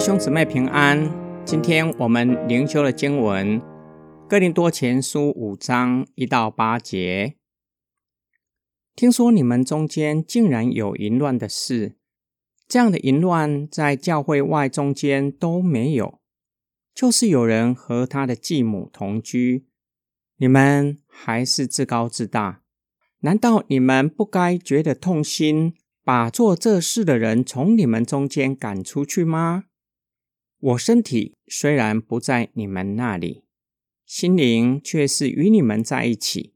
兄姊妹平安，今天我们灵修的经文《哥林多前书》五章一到八节。听说你们中间竟然有淫乱的事，这样的淫乱在教会外中间都没有，就是有人和他的继母同居，你们还是自高自大。难道你们不该觉得痛心，把做这事的人从你们中间赶出去吗？我身体虽然不在你们那里，心灵却是与你们在一起，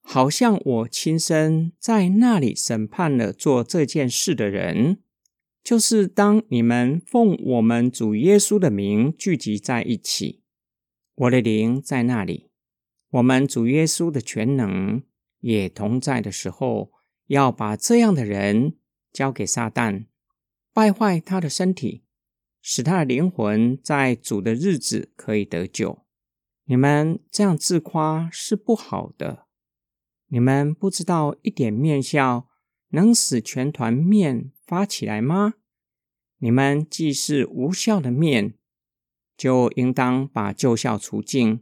好像我亲身在那里审判了做这件事的人。就是当你们奉我们主耶稣的名聚集在一起，我的灵在那里，我们主耶稣的全能也同在的时候，要把这样的人交给撒旦，败坏他的身体。使他的灵魂在主的日子可以得救。你们这样自夸是不好的。你们不知道一点面酵能使全团面发起来吗？你们既是无效的面，就应当把旧酵除尽，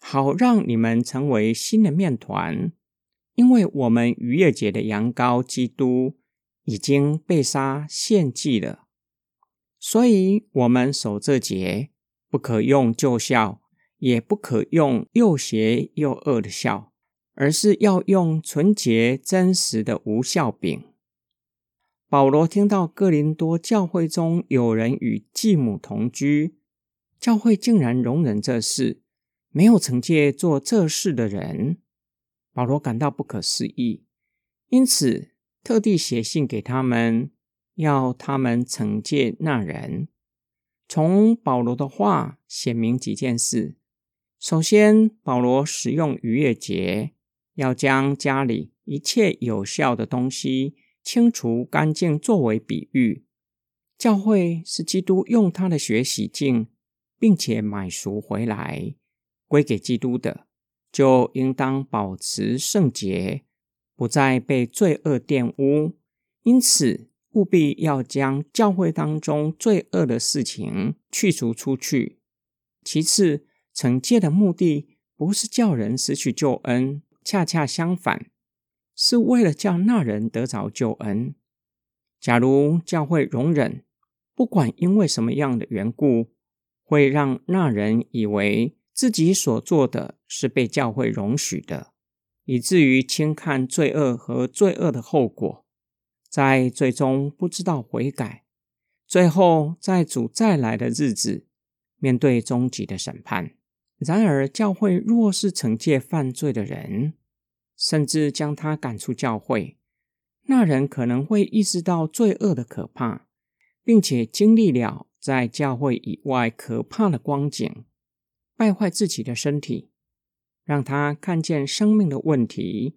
好让你们成为新的面团。因为我们逾越节的羊羔基督已经被杀献祭了。所以，我们守这节，不可用旧酵，也不可用又邪又恶的酵，而是要用纯洁真实的无酵饼。保罗听到哥林多教会中有人与继母同居，教会竟然容忍这事，没有惩戒做这事的人，保罗感到不可思议，因此特地写信给他们。要他们惩戒那人。从保罗的话显明几件事。首先，保罗使用逾越节，要将家里一切有效的东西清除干净，作为比喻。教会是基督用他的血洗净，并且买赎回来，归给基督的，就应当保持圣洁，不再被罪恶玷污。因此，务必要将教会当中罪恶的事情去除出去。其次，惩戒的目的不是叫人失去救恩，恰恰相反，是为了叫那人得着救恩。假如教会容忍，不管因为什么样的缘故，会让那人以为自己所做的是被教会容许的，以至于轻看罪恶和罪恶的后果。在最终不知道悔改，最后在主再来的日子，面对终极的审判。然而，教会若是惩戒犯罪的人，甚至将他赶出教会，那人可能会意识到罪恶的可怕，并且经历了在教会以外可怕的光景，败坏自己的身体，让他看见生命的问题。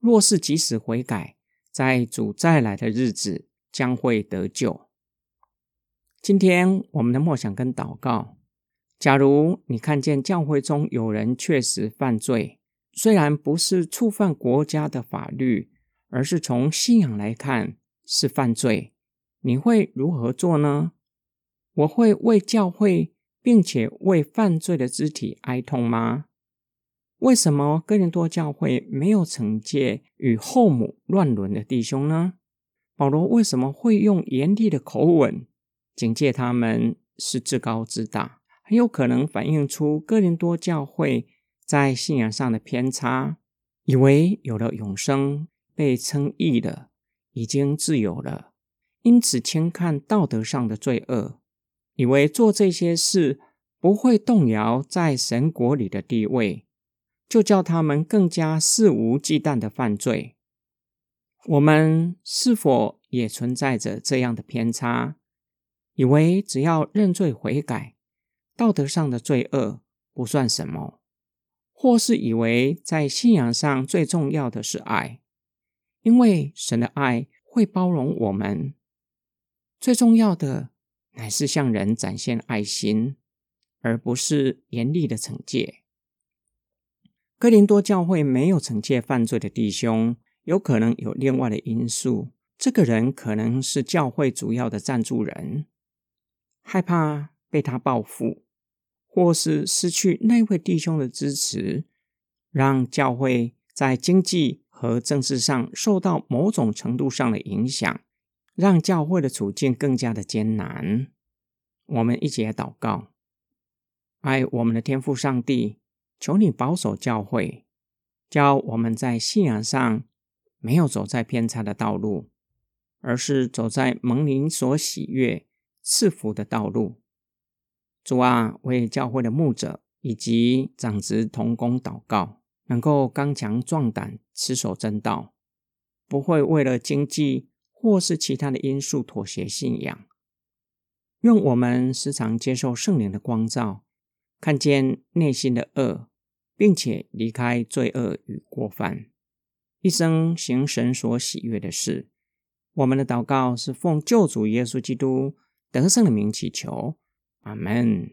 若是及时悔改，在主再来的日子，将会得救。今天我们的默想跟祷告：假如你看见教会中有人确实犯罪，虽然不是触犯国家的法律，而是从信仰来看是犯罪，你会如何做呢？我会为教会，并且为犯罪的肢体哀痛吗？为什么哥林多教会没有惩戒与后母乱伦的弟兄呢？保罗为什么会用严厉的口吻警戒他们是自高自大？很有可能反映出哥林多教会在信仰上的偏差，以为有了永生、被称义了、已经自由了，因此轻看道德上的罪恶，以为做这些事不会动摇在神国里的地位。就叫他们更加肆无忌惮的犯罪。我们是否也存在着这样的偏差？以为只要认罪悔改，道德上的罪恶不算什么，或是以为在信仰上最重要的是爱，因为神的爱会包容我们。最重要的乃是向人展现爱心，而不是严厉的惩戒。哥林多教会没有惩戒犯罪的弟兄，有可能有另外的因素。这个人可能是教会主要的赞助人，害怕被他报复，或是失去那位弟兄的支持，让教会在经济和政治上受到某种程度上的影响，让教会的处境更加的艰难。我们一起来祷告，爱我们的天父上帝，求你保守教会，教我们在信仰上没有走在偏差的道路，而是走在蒙您所喜悦、赐福的道路。主啊，为教会的牧者以及长子同工祷告，能够刚强壮胆，持守真道，不会为了经济或是其他的因素妥协信仰。愿我们时常接受圣灵的光照，看见内心的恶，并且离开罪恶与过犯，一生行神所喜悦的事。我们的祷告是奉救主耶稣基督得胜的名祈求，阿门。